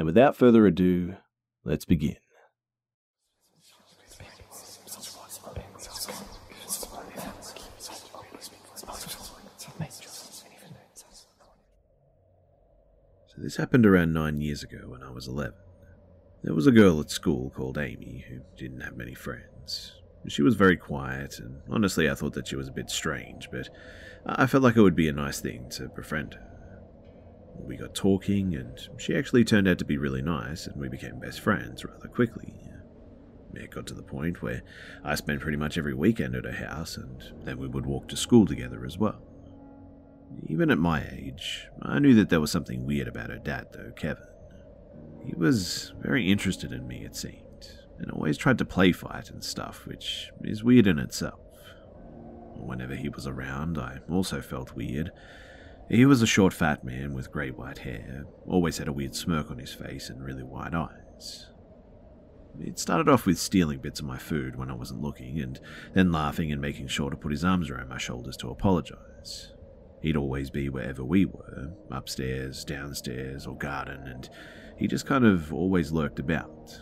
and without further ado, let's begin. So this happened around nine years ago when I was 11. There was a girl at school called Amy who didn't have many friends. She was very quiet, and honestly, I thought that she was a bit strange, but I felt like it would be a nice thing to befriend her. We got talking, and she actually turned out to be really nice, and we became best friends rather quickly. It got to the point where I spent pretty much every weekend at her house, and then we would walk to school together as well. Even at my age, I knew that there was something weird about her dad, though, Kevin. He was very interested in me, it seemed, and always tried to play fight and stuff, which is weird in itself. Whenever he was around, I also felt weird. He was a short, fat man with grey white hair, always had a weird smirk on his face and really wide eyes. It started off with stealing bits of my food when I wasn't looking, and then laughing and making sure to put his arms around my shoulders to apologize. He'd always be wherever we were, upstairs, downstairs, or garden, and he just kind of always lurked about.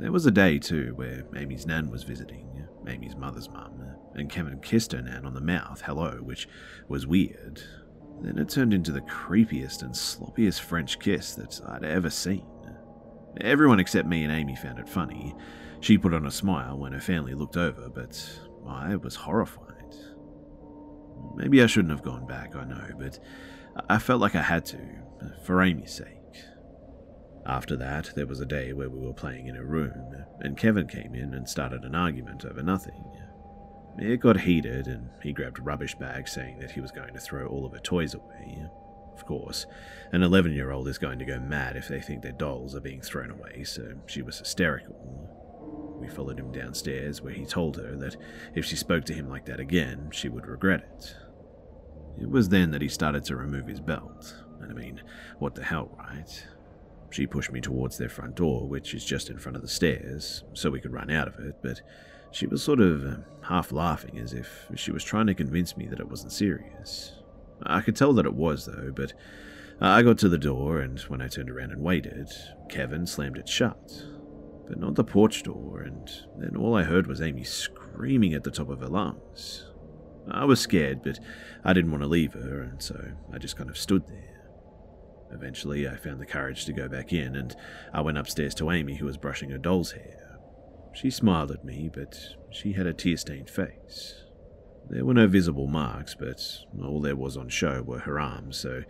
There was a day, too, where Amy's nan was visiting, Amy's mother's mum, and Kevin kissed her nan on the mouth, hello, which was weird. Then it turned into the creepiest and sloppiest French kiss that I'd ever seen. Everyone except me and Amy found it funny. She put on a smile when her family looked over, but I was horrified. Maybe I shouldn't have gone back, I know, but I felt like I had to, for Amy's sake. After that, there was a day where we were playing in a room, and Kevin came in and started an argument over nothing. It got heated, and he grabbed a rubbish bag, saying that he was going to throw all of her toys away. Of course, an 11 year old is going to go mad if they think their dolls are being thrown away, so she was hysterical. We followed him downstairs, where he told her that if she spoke to him like that again, she would regret it. It was then that he started to remove his belt. And I mean, what the hell, right? She pushed me towards their front door, which is just in front of the stairs, so we could run out of it, but she was sort of uh, half laughing as if she was trying to convince me that it wasn't serious. I could tell that it was, though, but I got to the door, and when I turned around and waited, Kevin slammed it shut. But not the porch door, and then all I heard was Amy screaming at the top of her lungs. I was scared, but I didn't want to leave her, and so I just kind of stood there. Eventually, I found the courage to go back in, and I went upstairs to Amy, who was brushing her doll's hair. She smiled at me, but she had a tear stained face. There were no visible marks, but all there was on show were her arms, so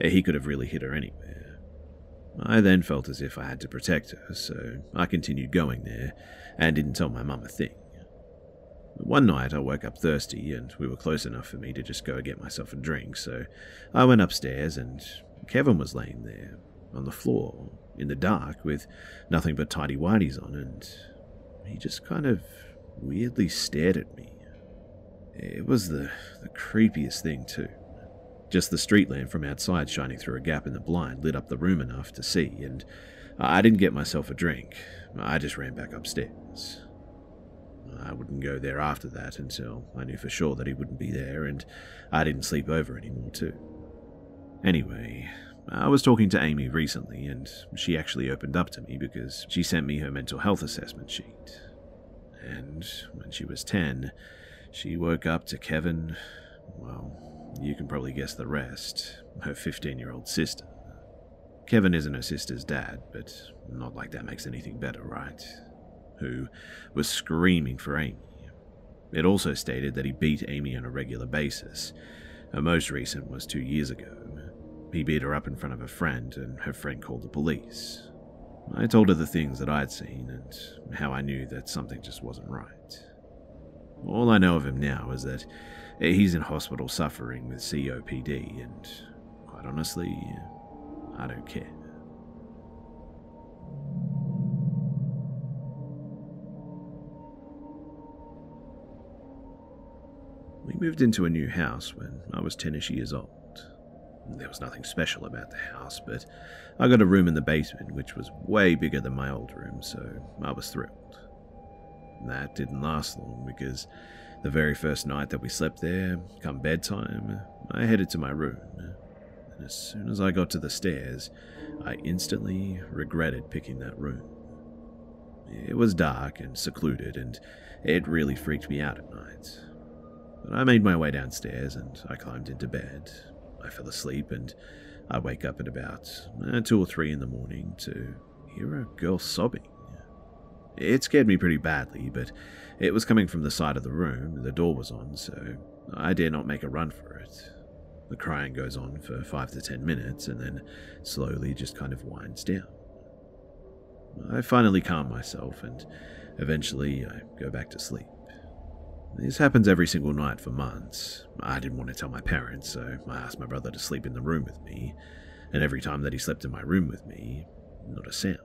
he could have really hit her anywhere. I then felt as if I had to protect her, so I continued going there and didn't tell my mum a thing. One night I woke up thirsty, and we were close enough for me to just go get myself a drink, so I went upstairs, and Kevin was laying there, on the floor, in the dark, with nothing but tidy whities on, and he just kind of weirdly stared at me. It was the, the creepiest thing, too. Just the street lamp from outside shining through a gap in the blind lit up the room enough to see, and I didn't get myself a drink. I just ran back upstairs. I wouldn't go there after that until I knew for sure that he wouldn't be there and I didn't sleep over anymore, too. Anyway, I was talking to Amy recently and she actually opened up to me because she sent me her mental health assessment sheet. And when she was 10, she woke up to Kevin, well, you can probably guess the rest, her 15 year old sister. Kevin isn't her sister's dad, but not like that makes anything better, right? Who was screaming for Amy. It also stated that he beat Amy on a regular basis. Her most recent was two years ago. He beat her up in front of a friend, and her friend called the police. I told her the things that I'd seen and how I knew that something just wasn't right. All I know of him now is that he's in hospital suffering with COPD, and quite honestly, I don't care. We moved into a new house when I was 10ish years old. There was nothing special about the house, but I got a room in the basement which was way bigger than my old room, so I was thrilled. That didn't last long because the very first night that we slept there, come bedtime, I headed to my room. And as soon as I got to the stairs, I instantly regretted picking that room. It was dark and secluded, and it really freaked me out at night. But I made my way downstairs and I climbed into bed. I fell asleep and I wake up at about uh, 2 or 3 in the morning to hear a girl sobbing. It scared me pretty badly, but it was coming from the side of the room, the door was on, so I dare not make a run for it. The crying goes on for 5 to 10 minutes and then slowly just kind of winds down. I finally calm myself and eventually I go back to sleep. This happens every single night for months. I didn't want to tell my parents, so I asked my brother to sleep in the room with me, and every time that he slept in my room with me, not a sound.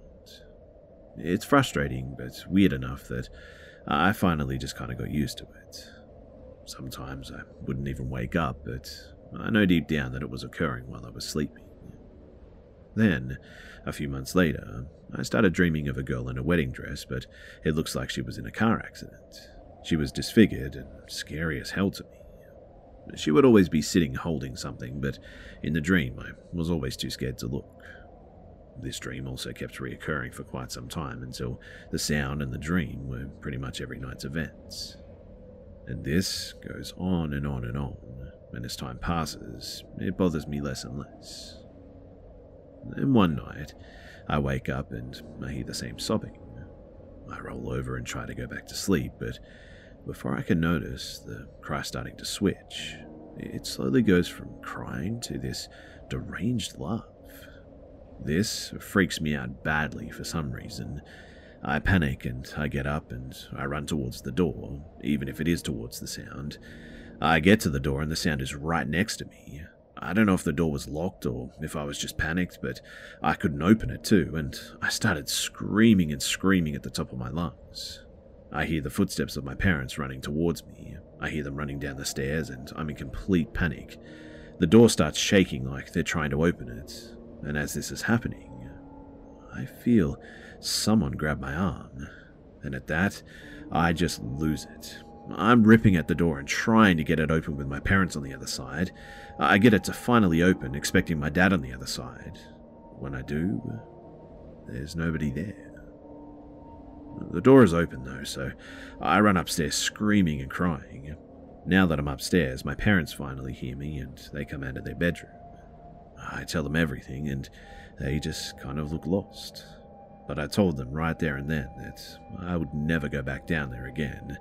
It's frustrating, but weird enough that I finally just kind of got used to it. Sometimes I wouldn't even wake up, but I know deep down that it was occurring while I was sleeping. Then, a few months later, I started dreaming of a girl in a wedding dress, but it looks like she was in a car accident. She was disfigured and scary as hell to me. She would always be sitting holding something, but in the dream I was always too scared to look. This dream also kept reoccurring for quite some time until the sound and the dream were pretty much every night's events. And this goes on and on and on, and as time passes, it bothers me less and less. Then one night, I wake up and I hear the same sobbing. I roll over and try to go back to sleep, but before I can notice the cry starting to switch, it slowly goes from crying to this deranged laugh. This freaks me out badly for some reason. I panic and I get up and I run towards the door, even if it is towards the sound. I get to the door and the sound is right next to me. I don't know if the door was locked or if I was just panicked, but I couldn't open it too, and I started screaming and screaming at the top of my lungs. I hear the footsteps of my parents running towards me. I hear them running down the stairs, and I'm in complete panic. The door starts shaking like they're trying to open it, and as this is happening, I feel someone grab my arm, and at that, I just lose it. I'm ripping at the door and trying to get it open with my parents on the other side. I get it to finally open, expecting my dad on the other side. When I do, there's nobody there. The door is open though, so I run upstairs screaming and crying. Now that I'm upstairs, my parents finally hear me and they come out of their bedroom. I tell them everything and they just kind of look lost. But I told them right there and then that I would never go back down there again,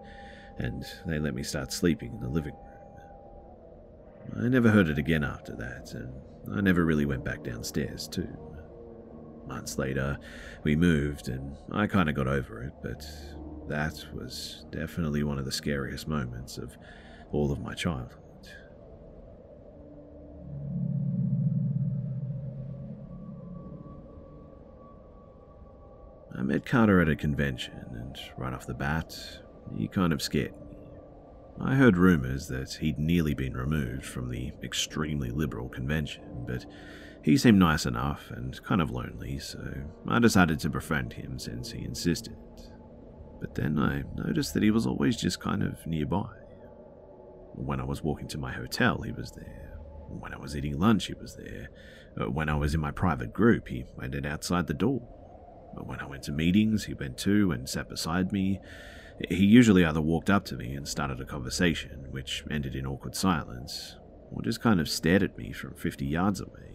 and they let me start sleeping in the living room. I never heard it again after that, and I never really went back downstairs, too. Months later, we moved, and I kind of got over it, but that was definitely one of the scariest moments of all of my childhood. I met Carter at a convention, and right off the bat, he kind of scared me. I heard rumors that he'd nearly been removed from the extremely liberal convention, but he seemed nice enough and kind of lonely, so I decided to befriend him since he insisted. But then I noticed that he was always just kind of nearby. When I was walking to my hotel, he was there. When I was eating lunch, he was there. Uh, when I was in my private group, he waited outside the door. But when I went to meetings, he went too and sat beside me. He usually either walked up to me and started a conversation, which ended in awkward silence, or just kind of stared at me from 50 yards away.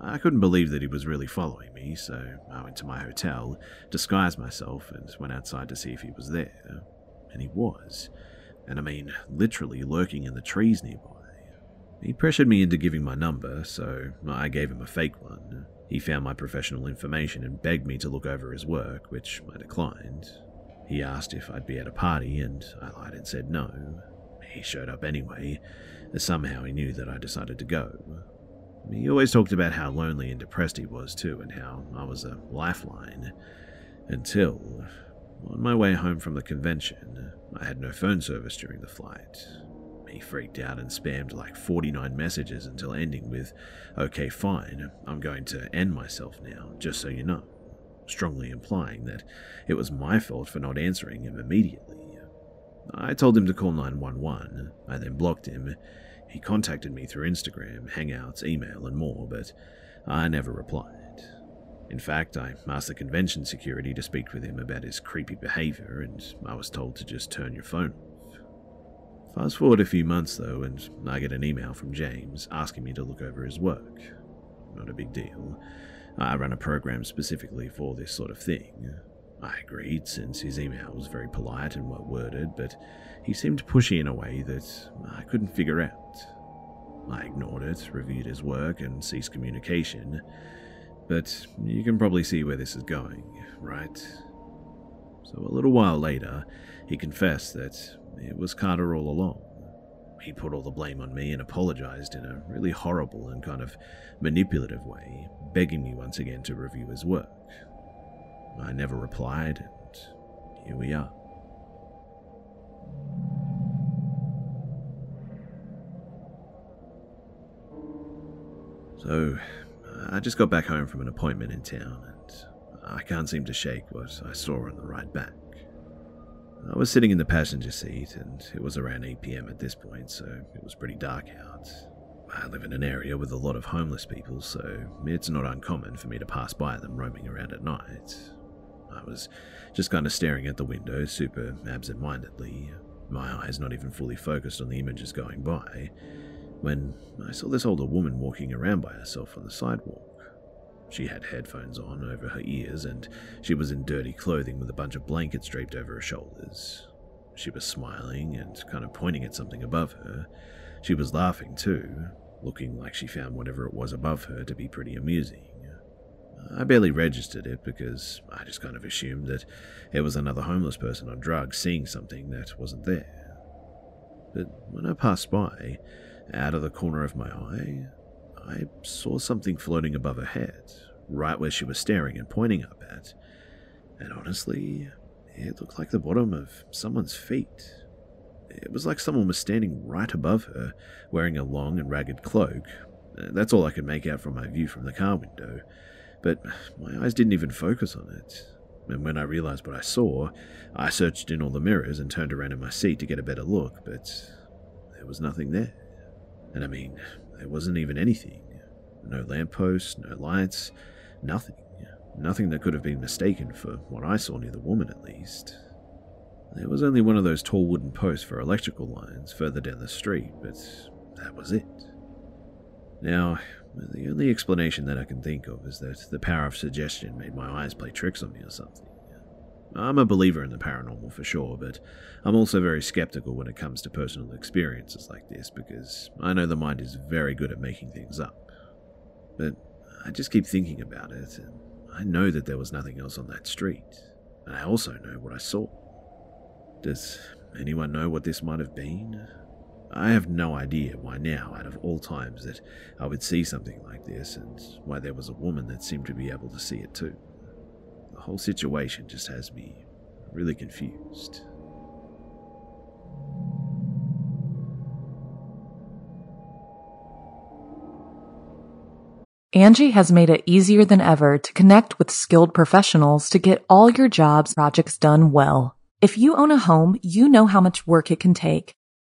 I couldn't believe that he was really following me, so I went to my hotel, disguised myself, and went outside to see if he was there. And he was. And I mean, literally lurking in the trees nearby. He pressured me into giving my number, so I gave him a fake one. He found my professional information and begged me to look over his work, which I declined. He asked if I'd be at a party, and I lied and said no. He showed up anyway. as Somehow he knew that I decided to go. He always talked about how lonely and depressed he was, too, and how I was a lifeline. Until, on my way home from the convention, I had no phone service during the flight. He freaked out and spammed like 49 messages until ending with, Okay, fine, I'm going to end myself now, just so you know, strongly implying that it was my fault for not answering him immediately. I told him to call 911. I then blocked him. He contacted me through Instagram, Hangouts, email, and more, but I never replied. In fact, I asked the convention security to speak with him about his creepy behavior, and I was told to just turn your phone off. Fast forward a few months though, and I get an email from James asking me to look over his work. Not a big deal. I run a program specifically for this sort of thing. I agreed since his email was very polite and well worded, but he seemed pushy in a way that I couldn't figure out. I ignored it, reviewed his work, and ceased communication. But you can probably see where this is going, right? So a little while later, he confessed that it was Carter all along. He put all the blame on me and apologized in a really horrible and kind of manipulative way, begging me once again to review his work. I never replied, and here we are. So, I just got back home from an appointment in town, and I can't seem to shake what I saw on the ride back. I was sitting in the passenger seat, and it was around 8 pm at this point, so it was pretty dark out. I live in an area with a lot of homeless people, so it's not uncommon for me to pass by them roaming around at night. I was just kind of staring at the window, super absent mindedly, my eyes not even fully focused on the images going by, when I saw this older woman walking around by herself on the sidewalk. She had headphones on over her ears, and she was in dirty clothing with a bunch of blankets draped over her shoulders. She was smiling and kind of pointing at something above her. She was laughing too, looking like she found whatever it was above her to be pretty amusing. I barely registered it because I just kind of assumed that it was another homeless person on drugs seeing something that wasn't there. But when I passed by, out of the corner of my eye, I saw something floating above her head, right where she was staring and pointing up at. And honestly, it looked like the bottom of someone's feet. It was like someone was standing right above her, wearing a long and ragged cloak. That's all I could make out from my view from the car window, but my eyes didn't even focus on it. And when I realized what I saw, I searched in all the mirrors and turned around in my seat to get a better look, but there was nothing there. And I mean, there wasn't even anything. No lampposts, no lights, nothing. Nothing that could have been mistaken for what I saw near the woman, at least. There was only one of those tall wooden posts for electrical lines further down the street, but that was it. Now, the only explanation that I can think of is that the power of suggestion made my eyes play tricks on me or something. I'm a believer in the paranormal for sure, but I'm also very skeptical when it comes to personal experiences like this because I know the mind is very good at making things up. But I just keep thinking about it, and I know that there was nothing else on that street. And I also know what I saw. Does anyone know what this might have been? I have no idea why now, out of all times, that I would see something like this, and why there was a woman that seemed to be able to see it too. The whole situation just has me really confused. Angi has made it easier than ever to connect with skilled professionals to get all your jobs projects done well. If you own a home, you know how much work it can take,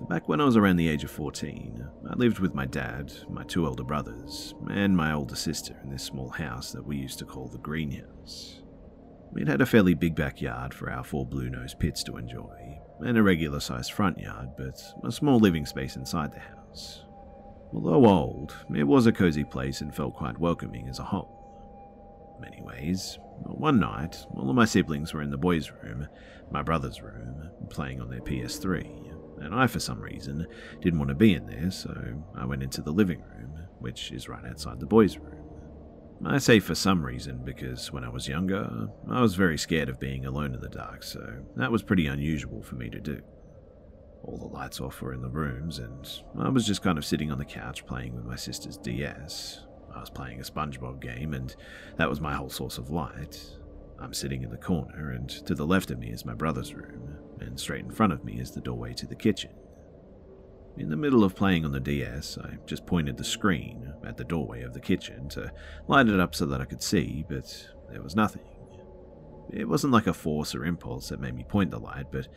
So back when I was around the age of 14, I lived with my dad, my two elder brothers, and my older sister in this small house that we used to call the greenhouse. It had a fairly big backyard for our four blue nose pits to enjoy, and a regular sized front yard, but a small living space inside the house. Although old, it was a cozy place and felt quite welcoming as a whole. Many ways. One night, all of my siblings were in the boys' room, my brother's room, playing on their PS3, and I, for some reason, didn't want to be in there, so I went into the living room, which is right outside the boys' room. I say for some reason because when I was younger, I was very scared of being alone in the dark, so that was pretty unusual for me to do. All the lights off were in the rooms, and I was just kind of sitting on the couch playing with my sister's DS. I was playing a SpongeBob game, and that was my whole source of light. I'm sitting in the corner, and to the left of me is my brother's room, and straight in front of me is the doorway to the kitchen. In the middle of playing on the DS, I just pointed the screen at the doorway of the kitchen to light it up so that I could see, but there was nothing. It wasn't like a force or impulse that made me point the light, but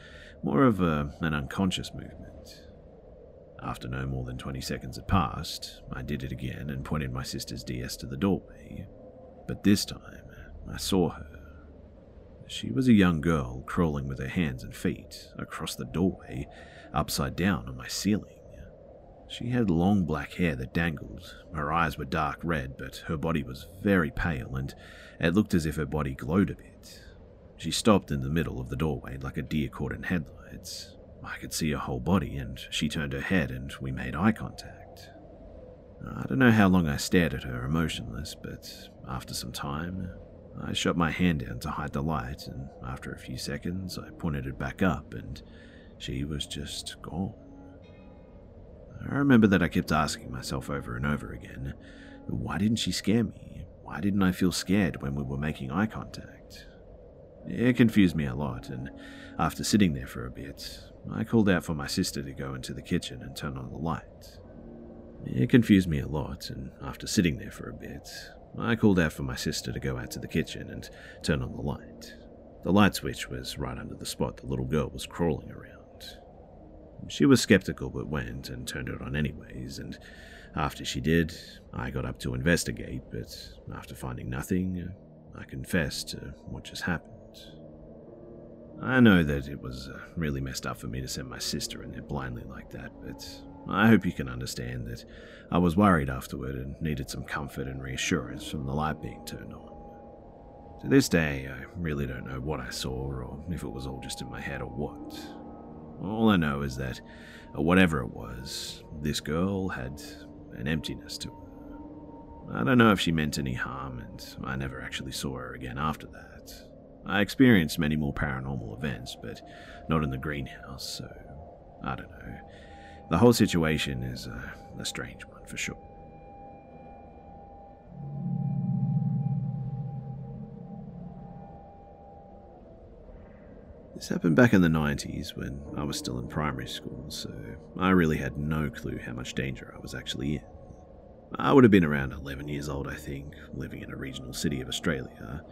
more of a, an unconscious movement. After no more than 20 seconds had passed, I did it again and pointed my sister's DS to the doorway. But this time, I saw her. She was a young girl crawling with her hands and feet across the doorway, upside down on my ceiling. She had long black hair that dangled, her eyes were dark red, but her body was very pale, and it looked as if her body glowed a bit. She stopped in the middle of the doorway like a deer caught in headlights. I could see her whole body, and she turned her head, and we made eye contact. I don't know how long I stared at her emotionless, but after some time, I shut my hand down to hide the light, and after a few seconds, I pointed it back up, and she was just gone. I remember that I kept asking myself over and over again why didn't she scare me? Why didn't I feel scared when we were making eye contact? It confused me a lot, and after sitting there for a bit, I called out for my sister to go into the kitchen and turn on the light. It confused me a lot, and after sitting there for a bit, I called out for my sister to go out to the kitchen and turn on the light. The light switch was right under the spot the little girl was crawling around. She was skeptical but went and turned it on anyways, and after she did, I got up to investigate, but after finding nothing, I confessed to what just happened. I know that it was uh, really messed up for me to send my sister in there blindly like that, but I hope you can understand that I was worried afterward and needed some comfort and reassurance from the light being turned on. To this day, I really don't know what I saw or if it was all just in my head or what. All I know is that, uh, whatever it was, this girl had an emptiness to her. I don't know if she meant any harm, and I never actually saw her again after that. I experienced many more paranormal events, but not in the greenhouse, so I don't know. The whole situation is a, a strange one for sure. This happened back in the 90s when I was still in primary school, so I really had no clue how much danger I was actually in. I would have been around 11 years old, I think, living in a regional city of Australia,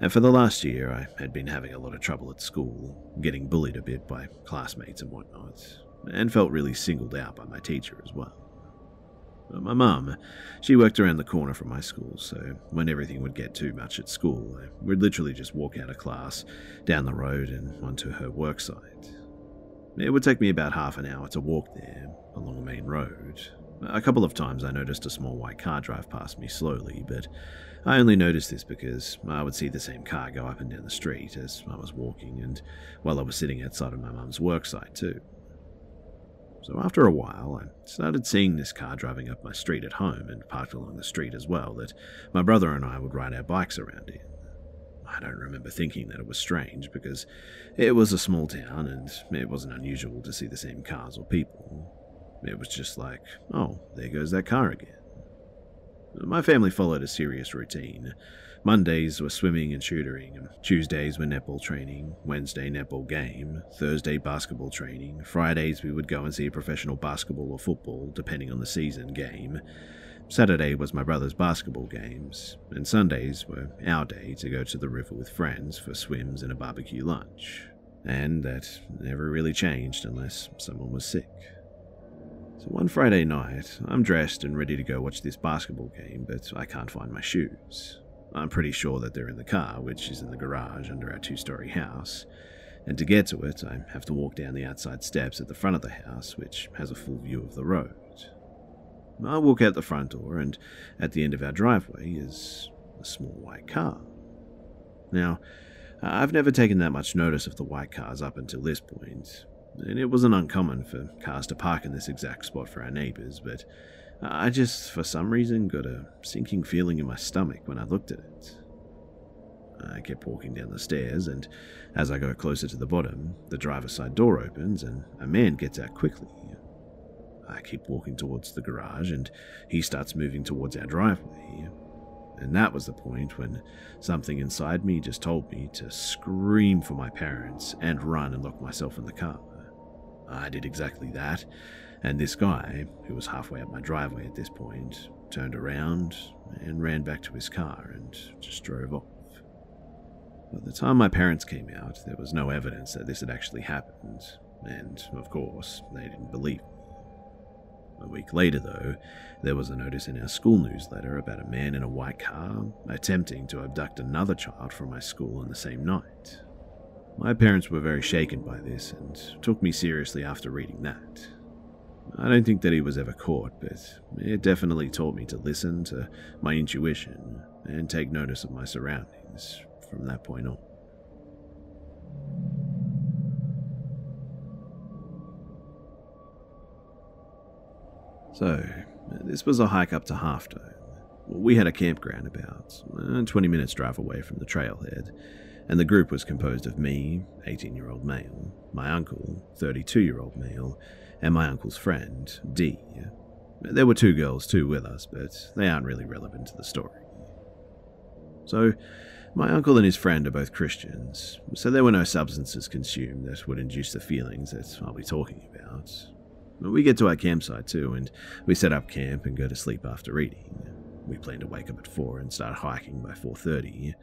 and for the last year, I had been having a lot of trouble at school, getting bullied a bit by classmates and whatnot, and felt really singled out by my teacher as well. But my mum, she worked around the corner from my school, so when everything would get too much at school, we'd literally just walk out of class, down the road, and onto her work site. It would take me about half an hour to walk there, along the main road. A couple of times I noticed a small white car drive past me slowly, but I only noticed this because I would see the same car go up and down the street as I was walking and while I was sitting outside of my mum's worksite too. So after a while, I started seeing this car driving up my street at home and parked along the street as well that my brother and I would ride our bikes around in. I don't remember thinking that it was strange because it was a small town and it wasn't unusual to see the same cars or people. It was just like, oh, there goes that car again. My family followed a serious routine. Mondays were swimming and tutoring, Tuesdays were netball training, Wednesday netball game, Thursday basketball training, Fridays we would go and see a professional basketball or football, depending on the season game. Saturday was my brother's basketball games, and Sundays were our day to go to the river with friends for swims and a barbecue lunch. And that never really changed unless someone was sick. So one Friday night, I'm dressed and ready to go watch this basketball game, but I can't find my shoes. I'm pretty sure that they're in the car, which is in the garage under our two story house. And to get to it, I have to walk down the outside steps at the front of the house, which has a full view of the road. I walk out the front door, and at the end of our driveway is a small white car. Now, I've never taken that much notice of the white cars up until this point, and it wasn't uncommon for cars to park in this exact spot for our neighbours, but I just, for some reason, got a sinking feeling in my stomach when I looked at it. I kept walking down the stairs, and as I got closer to the bottom, the driver's side door opens and a man gets out quickly. I keep walking towards the garage, and he starts moving towards our driveway. And that was the point when something inside me just told me to scream for my parents and run and lock myself in the car. I did exactly that, and this guy, who was halfway up my driveway at this point, turned around and ran back to his car and just drove off. By the time my parents came out, there was no evidence that this had actually happened, and of course, they didn't believe me. A week later, though, there was a notice in our school newsletter about a man in a white car attempting to abduct another child from my school on the same night. My parents were very shaken by this and took me seriously after reading that. I don't think that he was ever caught, but it definitely taught me to listen to my intuition and take notice of my surroundings from that point on. So, this was a hike up to Half Dome. We had a campground about uh, 20 minutes drive away from the trailhead, and the group was composed of me, 18 year old male, my uncle, 32 year old male, and my uncle's friend, Dee. There were two girls too with us, but they aren't really relevant to the story. So, my uncle and his friend are both Christians, so there were no substances consumed that would induce the feelings that I'll be talking about. We get to our campsite too, and we set up camp and go to sleep after eating. We plan to wake up at 4 and start hiking by 4:30.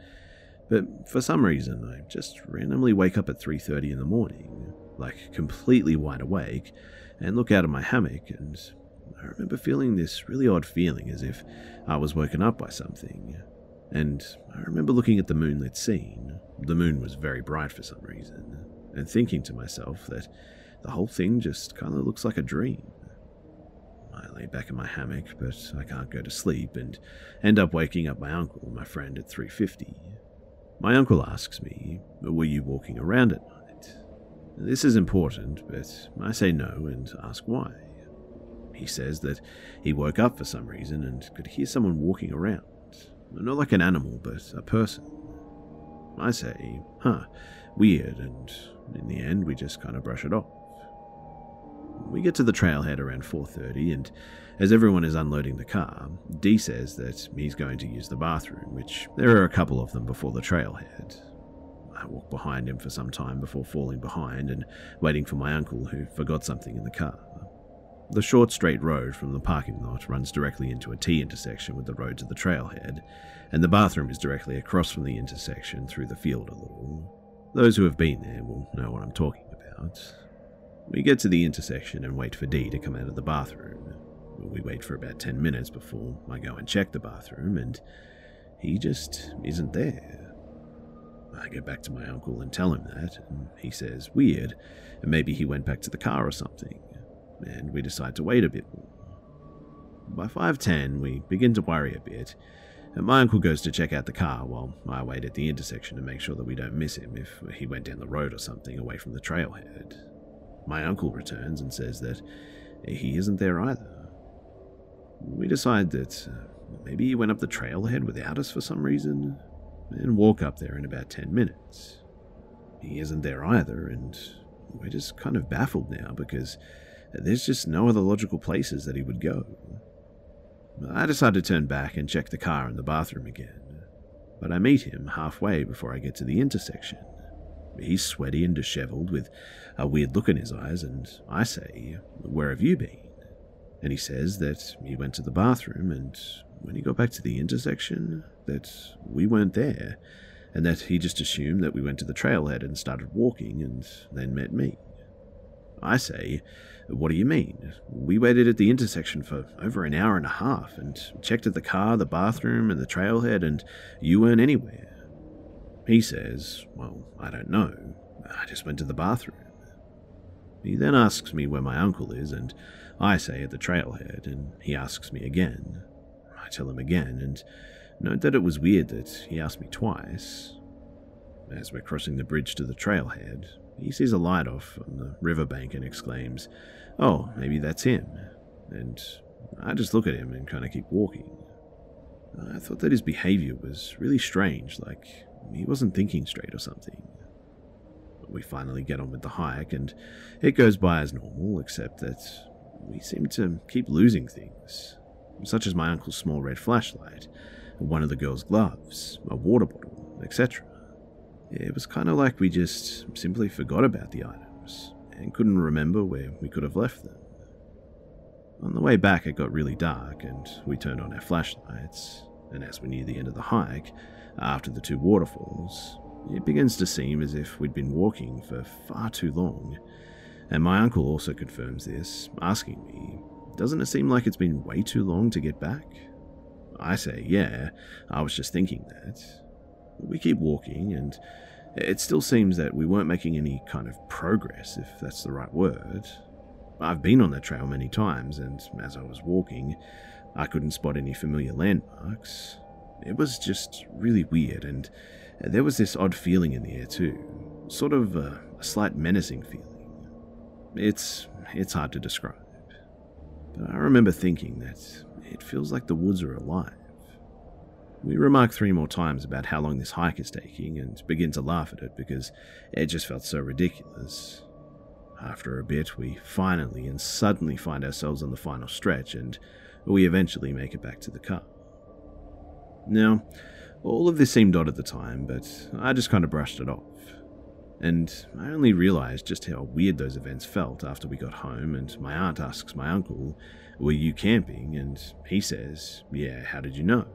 But for some reason, I just randomly wake up at 3:30 in the morning, like completely wide awake, and look out of my hammock, and I remember feeling this really odd feeling as if I was woken up by something. And I remember looking at the moonlit scene. The moon was very bright for some reason, and thinking to myself that the whole thing just kind of looks like a dream. I lay back in my hammock, but I can't go to sleep and end up waking up my uncle my friend at 3:50. My uncle asks me, "Were you walking around at night?" This is important, but I say no and ask why. He says that he woke up for some reason and could hear someone walking around. Not like an animal, but a person. I say, huh, weird, and in the end we just kind of brush it off. We get to the trailhead around 4:30 and as everyone is unloading the car, Dee says that he's going to use the bathroom, which there are a couple of them before the trailhead. I walk behind him for some time before falling behind and waiting for my uncle, who forgot something in the car. The short straight road from the parking lot runs directly into a T intersection with the road to the trailhead, and the bathroom is directly across from the intersection through the field a little. Those who have been there will know what I'm talking about. We get to the intersection and wait for Dee to come out of the bathroom. We wait for about 10 minutes before I go and check the bathroom, and he just isn't there. I go back to my uncle and tell him that, and he says, Weird, and maybe he went back to the car or something. And we decide to wait a bit more. By 5.10, we begin to worry a bit, and my uncle goes to check out the car while I wait at the intersection to make sure that we don't miss him if he went down the road or something away from the trailhead. My uncle returns and says that he isn't there either. We decide that uh, maybe he went up the trailhead without us for some reason, and walk up there in about 10 minutes. He isn't there either, and we're just kind of baffled now because there's just no other logical places that he would go. I decide to turn back and check the car and the bathroom again, but I meet him halfway before I get to the intersection. He's sweaty and disheveled with a weird look in his eyes, and I say, Where have you been? And he says that he went to the bathroom, and when he got back to the intersection, that we weren't there, and that he just assumed that we went to the trailhead and started walking and then met me. I say, What do you mean? We waited at the intersection for over an hour and a half and checked at the car, the bathroom, and the trailhead, and you weren't anywhere. He says, Well, I don't know. I just went to the bathroom. He then asks me where my uncle is, and I say at the trailhead, and he asks me again. I tell him again, and note that it was weird that he asked me twice. As we're crossing the bridge to the trailhead, he sees a light off on the riverbank and exclaims, Oh, maybe that's him. And I just look at him and kind of keep walking. I thought that his behavior was really strange, like he wasn't thinking straight or something. We finally get on with the hike, and it goes by as normal, except that we seem to keep losing things, such as my uncle's small red flashlight, one of the girl's gloves, a water bottle, etc. It was kind of like we just simply forgot about the items and couldn't remember where we could have left them. On the way back, it got really dark, and we turned on our flashlights. And as we near the end of the hike, after the two waterfalls, it begins to seem as if we'd been walking for far too long. And my uncle also confirms this, asking me, Doesn't it seem like it's been way too long to get back? I say, Yeah, I was just thinking that. We keep walking, and it still seems that we weren't making any kind of progress, if that's the right word. I've been on that trail many times, and as I was walking, I couldn't spot any familiar landmarks. It was just really weird, and there was this odd feeling in the air too, sort of a, a slight menacing feeling. It's it's hard to describe, but I remember thinking that it feels like the woods are alive. We remark three more times about how long this hike is taking and begin to laugh at it because it just felt so ridiculous. After a bit, we finally and suddenly find ourselves on the final stretch and we eventually make it back to the car. Now, all of this seemed odd at the time, but I just kind of brushed it off. And I only realized just how weird those events felt after we got home, and my aunt asks my uncle, Were you camping? And he says, Yeah, how did you know?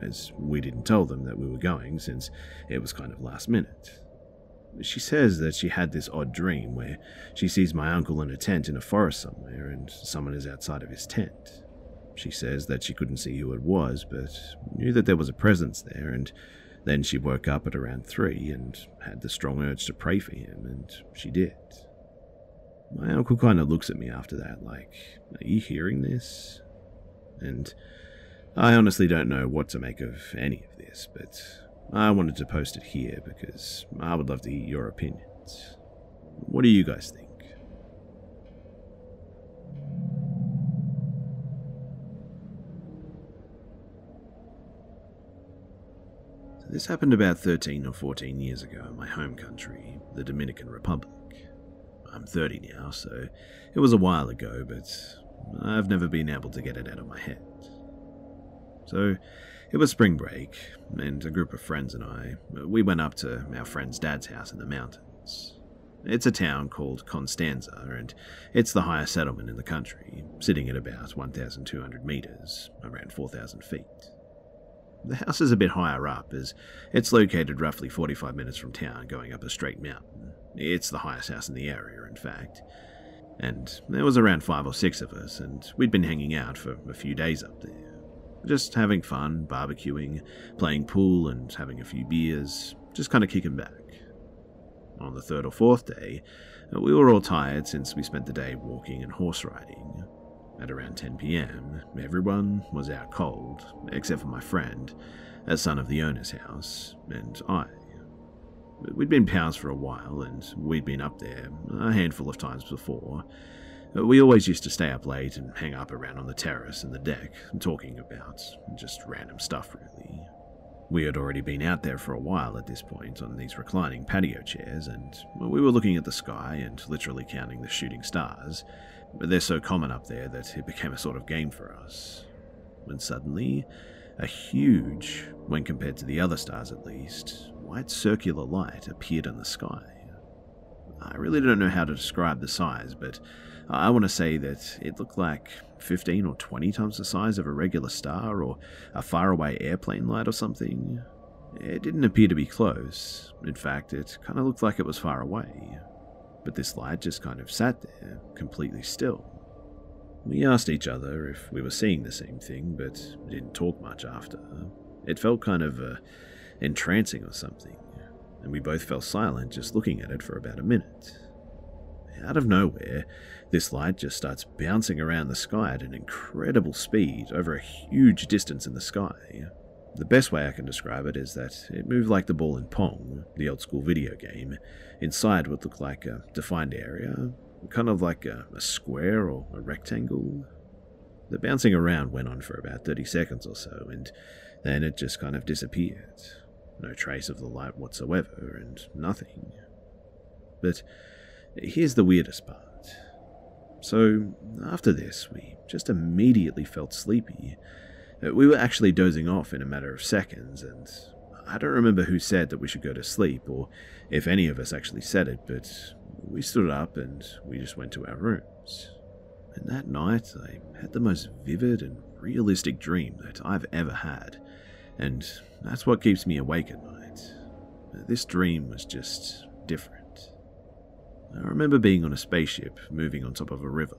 As we didn't tell them that we were going since it was kind of last minute. She says that she had this odd dream where she sees my uncle in a tent in a forest somewhere and someone is outside of his tent. She says that she couldn't see who it was, but knew that there was a presence there, and then she woke up at around three and had the strong urge to pray for him, and she did. My uncle kind of looks at me after that, like, Are you hearing this? And I honestly don't know what to make of any of this, but I wanted to post it here because I would love to hear your opinions. What do you guys think? This happened about 13 or 14 years ago in my home country, the Dominican Republic. I'm 30 now, so it was a while ago, but I've never been able to get it out of my head. So it was spring break, and a group of friends and I, we went up to our friend's dad's house in the mountains. It's a town called Constanza, and it's the highest settlement in the country, sitting at about 1,200 meters, around 4,000 feet. The house is a bit higher up, as it's located roughly 45 minutes from town, going up a straight mountain. It's the highest house in the area, in fact. And there was around five or six of us, and we'd been hanging out for a few days up there. Just having fun, barbecuing, playing pool, and having a few beers, just kind of kicking back. On the third or fourth day, we were all tired since we spent the day walking and horse riding. At around 10 pm, everyone was out cold, except for my friend, a son of the owner's house, and I. We'd been pals for a while, and we'd been up there a handful of times before. We always used to stay up late and hang up around on the terrace and the deck, talking about just random stuff, really. We had already been out there for a while at this point on these reclining patio chairs, and we were looking at the sky and literally counting the shooting stars. But they're so common up there that it became a sort of game for us. When suddenly, a huge, when compared to the other stars at least, white circular light appeared in the sky. I really don't know how to describe the size, but I want to say that it looked like 15 or 20 times the size of a regular star or a faraway airplane light or something. It didn't appear to be close. In fact, it kind of looked like it was far away. But this light just kind of sat there, completely still. We asked each other if we were seeing the same thing, but didn't talk much after. It felt kind of uh, entrancing or something, and we both fell silent just looking at it for about a minute. Out of nowhere, this light just starts bouncing around the sky at an incredible speed over a huge distance in the sky. The best way I can describe it is that it moved like the ball in Pong, the old school video game, inside what looked like a defined area, kind of like a, a square or a rectangle. The bouncing around went on for about 30 seconds or so, and then it just kind of disappeared. No trace of the light whatsoever, and nothing. But here's the weirdest part. So, after this, we just immediately felt sleepy. Uh, we were actually dozing off in a matter of seconds, and I don't remember who said that we should go to sleep, or if any of us actually said it, but we stood up and we just went to our rooms. And that night, I had the most vivid and realistic dream that I've ever had, and that's what keeps me awake at night. This dream was just different. I remember being on a spaceship moving on top of a river.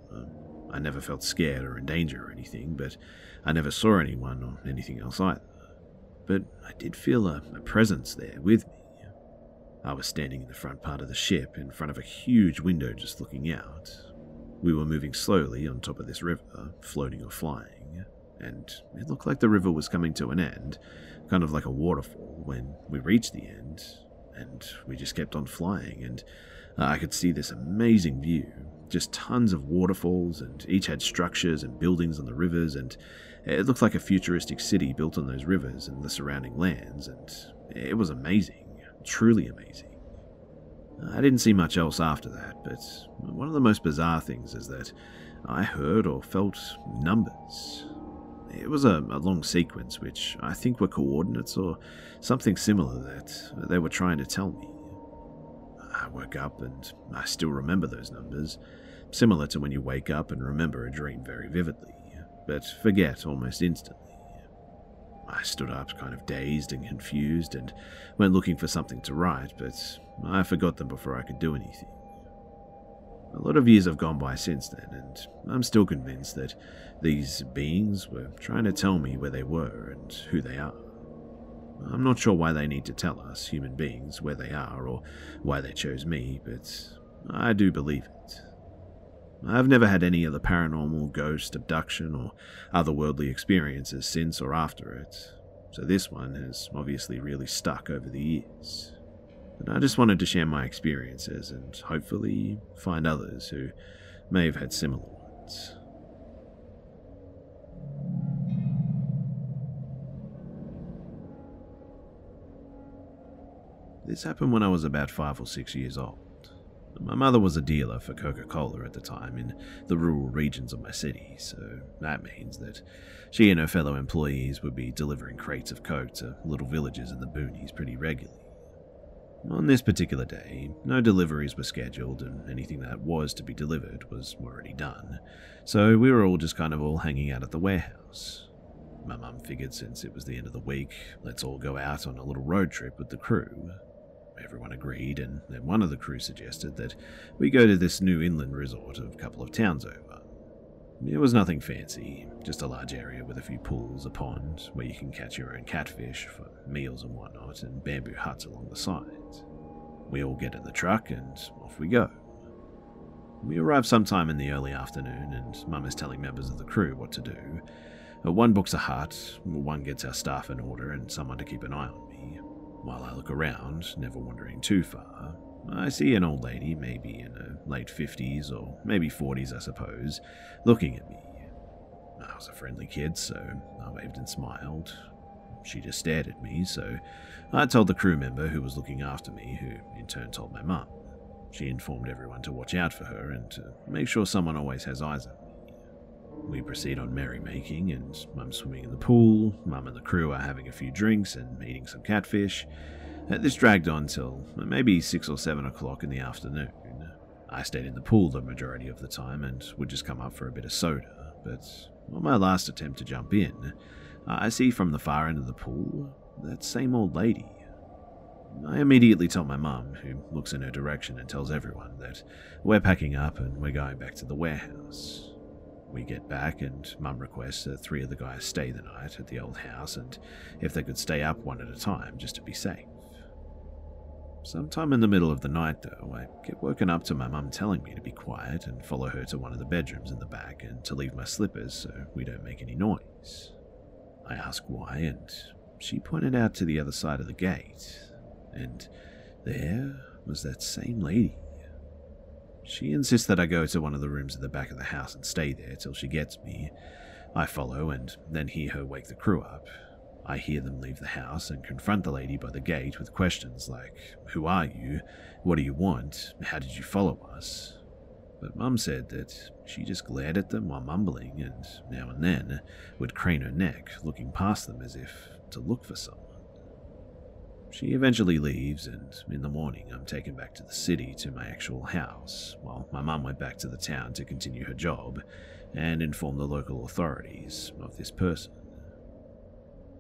I never felt scared or in danger or anything, but I never saw anyone or anything else either. But I did feel a, a presence there with me. I was standing in the front part of the ship in front of a huge window just looking out. We were moving slowly on top of this river, floating or flying, and it looked like the river was coming to an end, kind of like a waterfall, when we reached the end, and we just kept on flying, and uh, I could see this amazing view. Just tons of waterfalls, and each had structures and buildings on the rivers, and it looked like a futuristic city built on those rivers and the surrounding lands, and it was amazing, truly amazing. I didn't see much else after that, but one of the most bizarre things is that I heard or felt numbers. It was a, a, long sequence, which I think were coordinates or something similar that they were trying to tell me. I woke up and I still remember those numbers, similar to when you wake up and remember a dream very vividly, but forget almost instantly. I stood up kind of dazed and confused and went looking for something to write, but I forgot them before I could do anything. A lot of years have gone by since then, and I'm still convinced that these beings were trying to tell me where they were and who they are. I'm not sure why they need to tell us, human beings, where they are or why they chose me, but I do believe it. I've never had any other paranormal, ghost, abduction, or otherworldly experiences since or after it, so this one has obviously really stuck over the years. But I just wanted to share my experiences and hopefully find others who may have had similar ones. This happened when I was about five or six years old. My mother was a dealer for Coca Cola at the time in the rural regions of my city, so that means that she and her fellow employees would be delivering crates of Coke to little villages in the boonies pretty regularly. On this particular day, no deliveries were scheduled, and anything that was to be delivered was already done, so we were all just kind of all hanging out at the warehouse. My mum figured since it was the end of the week, let's all go out on a little road trip with the crew, Everyone agreed, and then one of the crew suggested that we go to this new inland resort a couple of towns over. It was nothing fancy, just a large area with a few pools, a pond where you can catch your own catfish for meals and whatnot, and bamboo huts along the sides. We all get in the truck and off we go. We arrive sometime in the early afternoon, and Mum is telling members of the crew what to do. Uh, one books a hut, one gets our staff in order, and someone to keep an eye on me. While I look around, never wandering too far, I see an old lady, maybe in her late 50s or maybe 40s, I suppose, looking at me. I was a friendly kid, so I waved and smiled. She just stared at me, so I told the crew member who was looking after me, who in turn told my mum. She informed everyone to watch out for her and to make sure someone always has eyes on me. We proceed on merrymaking, and Mum swimming in the pool, Mum and the crew are having a few drinks and eating some catfish, this dragged on till maybe 6 or 7 o'clock in the afternoon. I stayed in the pool the majority of the time and would just come up for a bit of soda, but on my last attempt to jump in, I see from the far end of the pool that same old lady. I immediately tell my mum, who looks in her direction and tells everyone that we're packing up and we're going back to the warehouse. We get back, and Mum requests that three of the guys stay the night at the old house, and if they could stay up one at a time just to be safe. Sometime in the middle of the night, though, I get woken up to my mum telling me to be quiet and follow her to one of the bedrooms in the back and to leave my slippers so we don't make any noise. I ask why, and she pointed out to the other side of the gate, and there was that same lady. She insists that I go to one of the rooms at the back of the house and stay there till she gets me. I follow and then hear her wake the crew up, I hear them leave the house and confront the lady by the gate with questions like, Who are you? What do you want? How did you follow us? But Mum said that she just glared at them while mumbling and now and then would crane her neck, looking past them as if to look for someone. She eventually leaves, and in the morning I'm taken back to the city to my actual house, while my mum went back to the town to continue her job and inform the local authorities of this person.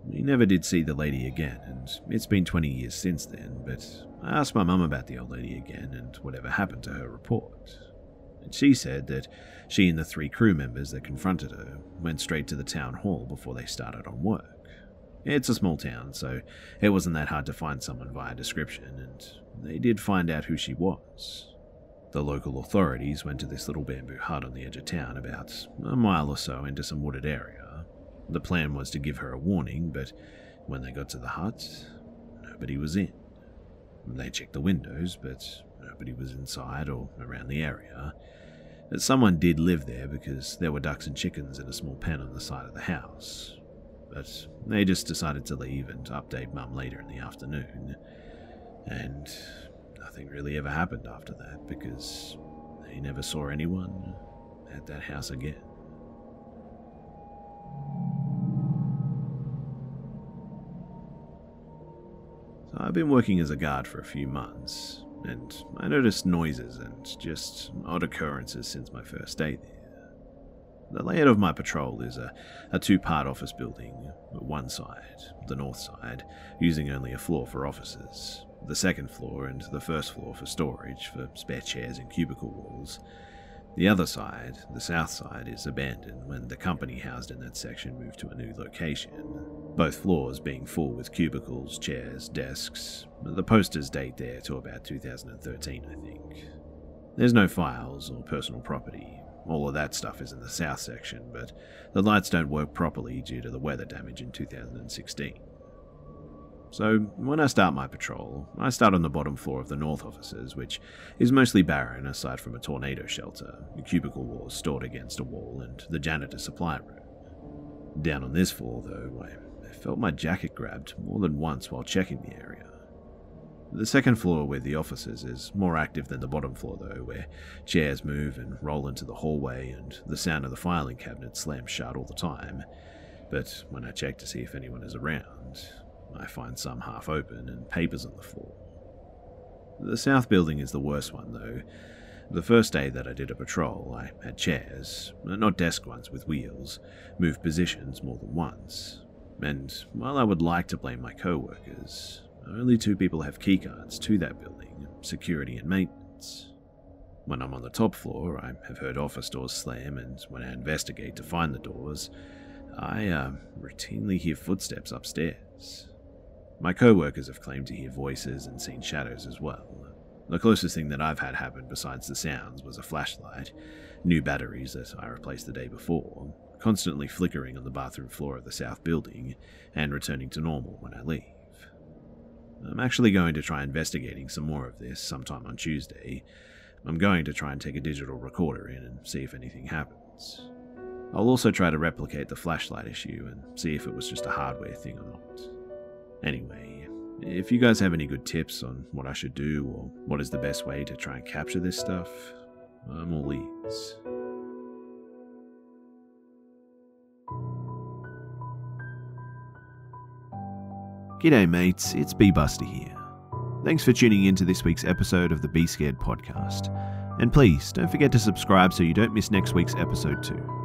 We never did see the lady again, and it's been 20 years since then, but I asked my mum about the old lady again and whatever happened to her report. And she said that she and the three crew members that confronted her went straight to the town hall before they started on work. It's a small town, so it wasn't that hard to find someone via description, and they did find out who she was. The local authorities went to this little bamboo hut on the edge of town, about a mile or so into some wooded area the plan was to give her a warning, but when they got to the hut, nobody was in. They checked the windows, but nobody was inside or around the area. Someone did live there because there were ducks and chickens in a small pen on the side of the house. But they just decided to leave and update Mum later in the afternoon. And nothing really ever happened after that because they never saw anyone at that house again. I've been working as a guard for a few months, and I noticed noises and just odd occurrences since my first day there. The layout of my patrol is a, a two part office building, one side, the north side, using only a floor for offices, the second floor and the first floor for storage for spare chairs and cubicle walls, the other side, the south side, is abandoned when the company housed in that section moved to a new location, both floors being full with cubicles, chairs, desks. The posters date there to about 2013, I think. There's no files or personal property. All of that stuff is in the south section, but the lights don't work properly due to the weather damage in 2016. So, when I start my patrol, I start on the bottom floor of the north offices, which is mostly barren aside from a tornado shelter, a cubicle walls stored against a wall, and the janitor supply room. Down on this floor, though, I felt my jacket grabbed more than once while checking the area. The second floor, where the offices, is more active than the bottom floor, though, where chairs move and roll into the hallway and the sound of the filing cabinet slams shut all the time. But when I check to see if anyone is around, I find some half open and papers on the floor. The south building is the worst one, though. The first day that I did a patrol, I had chairs, not desk ones with wheels, move positions more than once. And while I would like to blame my co workers, only two people have keycards to that building security and maintenance. When I'm on the top floor, I have heard office doors slam, and when I investigate to find the doors, I uh, routinely hear footsteps upstairs. My co workers have claimed to hear voices and seen shadows as well. The closest thing that I've had happen besides the sounds was a flashlight, new batteries that I replaced the day before, constantly flickering on the bathroom floor of the south building and returning to normal when I leave. I'm actually going to try investigating some more of this sometime on Tuesday. I'm going to try and take a digital recorder in and see if anything happens. I'll also try to replicate the flashlight issue and see if it was just a hardware thing or not. Anyway, if you guys have any good tips on what I should do or what is the best way to try and capture this stuff, I'm all ears. G'day, mates, it's B Buster here. Thanks for tuning in to this week's episode of the Be Scared podcast. And please don't forget to subscribe so you don't miss next week's episode, too.